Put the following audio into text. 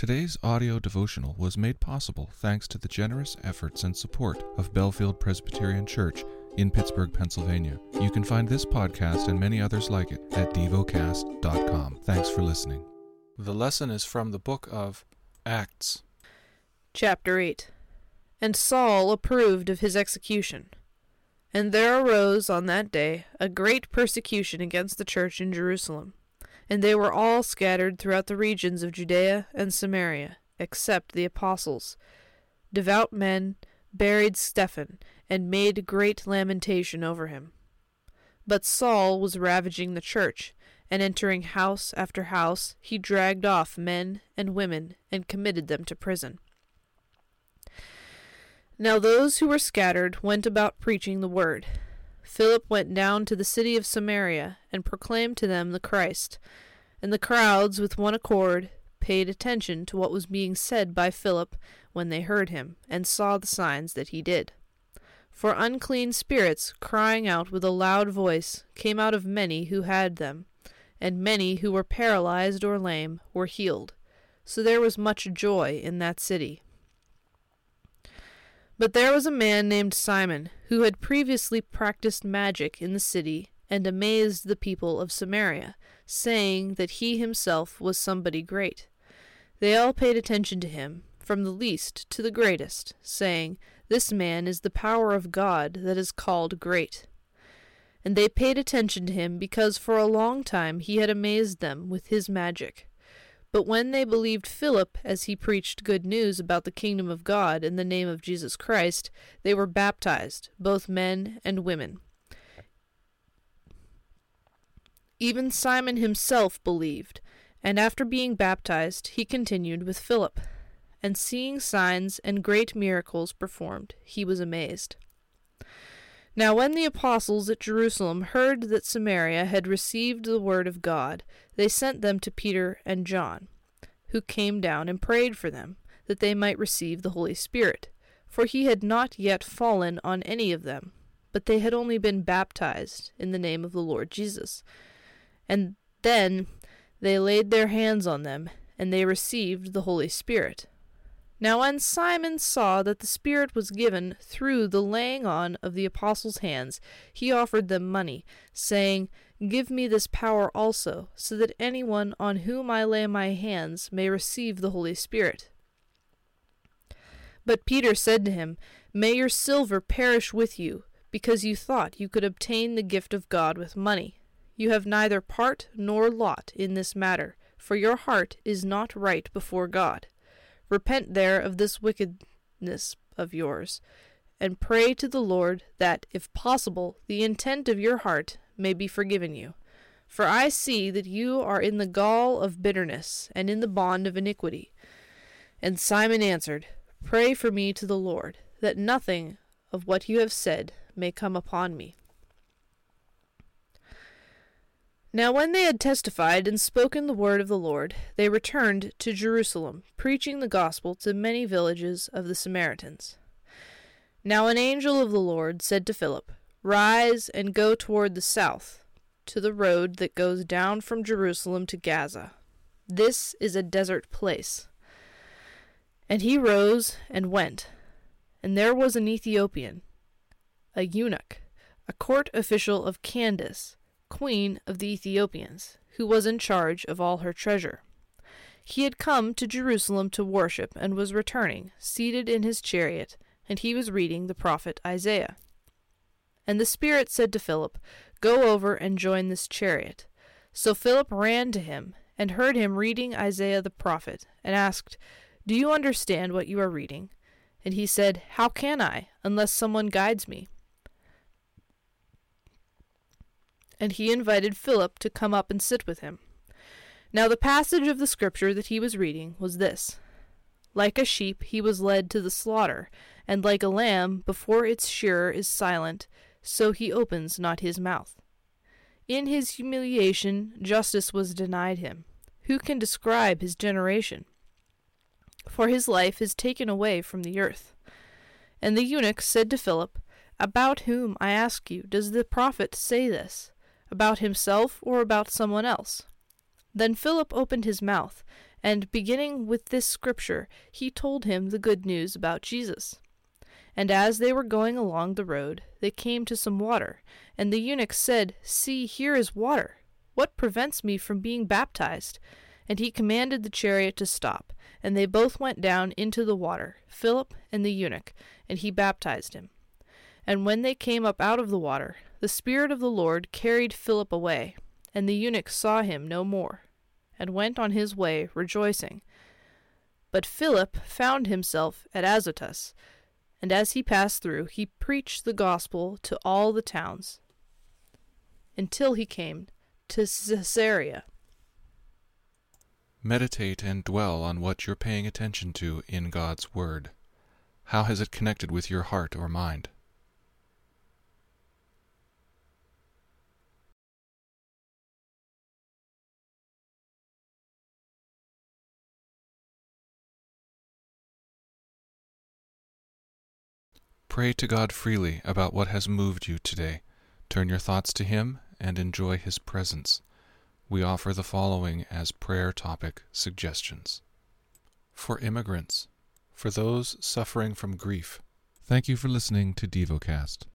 Today's audio devotional was made possible thanks to the generous efforts and support of Bellefield Presbyterian Church in Pittsburgh, Pennsylvania. You can find this podcast and many others like it at devocast.com. Thanks for listening. The lesson is from the book of Acts. Chapter 8 And Saul approved of his execution. And there arose on that day a great persecution against the church in Jerusalem and they were all scattered throughout the regions of Judea and Samaria, except the apostles. Devout men buried Stephen, and made great lamentation over him. But Saul was ravaging the church, and entering house after house, he dragged off men and women, and committed them to prison. Now those who were scattered went about preaching the word. Philip went down to the city of Samaria and proclaimed to them the Christ. And the crowds, with one accord, paid attention to what was being said by Philip when they heard him, and saw the signs that he did. For unclean spirits, crying out with a loud voice, came out of many who had them, and many who were paralyzed or lame were healed. So there was much joy in that city. But there was a man named Simon, who had previously practiced magic in the city, and amazed the people of Samaria, saying that he himself was somebody great. They all paid attention to him, from the least to the greatest, saying, This man is the power of God that is called great. And they paid attention to him because for a long time he had amazed them with his magic. But when they believed Philip as he preached good news about the kingdom of God in the name of Jesus Christ, they were baptized, both men and women. Even Simon himself believed, and after being baptized, he continued with Philip. And seeing signs and great miracles performed, he was amazed. Now, when the apostles at Jerusalem heard that Samaria had received the word of God, they sent them to Peter and John, who came down and prayed for them, that they might receive the Holy Spirit. For he had not yet fallen on any of them, but they had only been baptized in the name of the Lord Jesus. And then they laid their hands on them, and they received the Holy Spirit. Now when Simon saw that the Spirit was given through the laying on of the apostles' hands, he offered them money, saying, Give me this power also, so that anyone on whom I lay my hands may receive the Holy Spirit. But Peter said to him, May your silver perish with you, because you thought you could obtain the gift of God with money. You have neither part nor lot in this matter, for your heart is not right before God. Repent there of this wickedness of yours, and pray to the Lord that, if possible, the intent of your heart may be forgiven you. For I see that you are in the gall of bitterness, and in the bond of iniquity. And Simon answered, Pray for me to the Lord, that nothing of what you have said may come upon me. Now when they had testified and spoken the word of the Lord, they returned to Jerusalem, preaching the gospel to many villages of the Samaritans. Now an angel of the Lord said to Philip, Rise and go toward the south, to the road that goes down from Jerusalem to Gaza. This is a desert place. And he rose and went. And there was an Ethiopian, a eunuch, a court official of Candace, queen of the Ethiopians, who was in charge of all her treasure. He had come to Jerusalem to worship and was returning, seated in his chariot, and he was reading the prophet Isaiah. And the Spirit said to Philip, Go over and join this chariot. So Philip ran to him, and heard him reading Isaiah the prophet, and asked, Do you understand what you are reading? And he said, How can I, unless someone guides me? And he invited Philip to come up and sit with him. Now the passage of the scripture that he was reading was this Like a sheep he was led to the slaughter, and like a lamb before its shearer is silent, so he opens not his mouth. In his humiliation justice was denied him. Who can describe his generation? For his life is taken away from the earth. And the eunuch said to Philip, About whom, I ask you, does the prophet say this? About himself or about someone else? Then Philip opened his mouth, And beginning with this scripture, he told him the good news about Jesus. And as they were going along the road, they came to some water, and the eunuch said, See, here is water. What prevents me from being baptized? And he commanded the chariot to stop, and they both went down into the water, Philip and the eunuch, and he baptized him. And when they came up out of the water, the Spirit of the Lord carried Philip away, and the eunuch saw him no more, and went on his way rejoicing. But Philip found himself at Azotus, and as he passed through, he preached the gospel to all the towns, until he came to Caesarea. Meditate and dwell on what you're paying attention to in God's Word. How has it connected with your heart or mind? Pray to God freely about what has moved you today. Turn your thoughts to Him and enjoy His presence. We offer the following as prayer topic suggestions For immigrants, for those suffering from grief. Thank you for listening to DevoCast.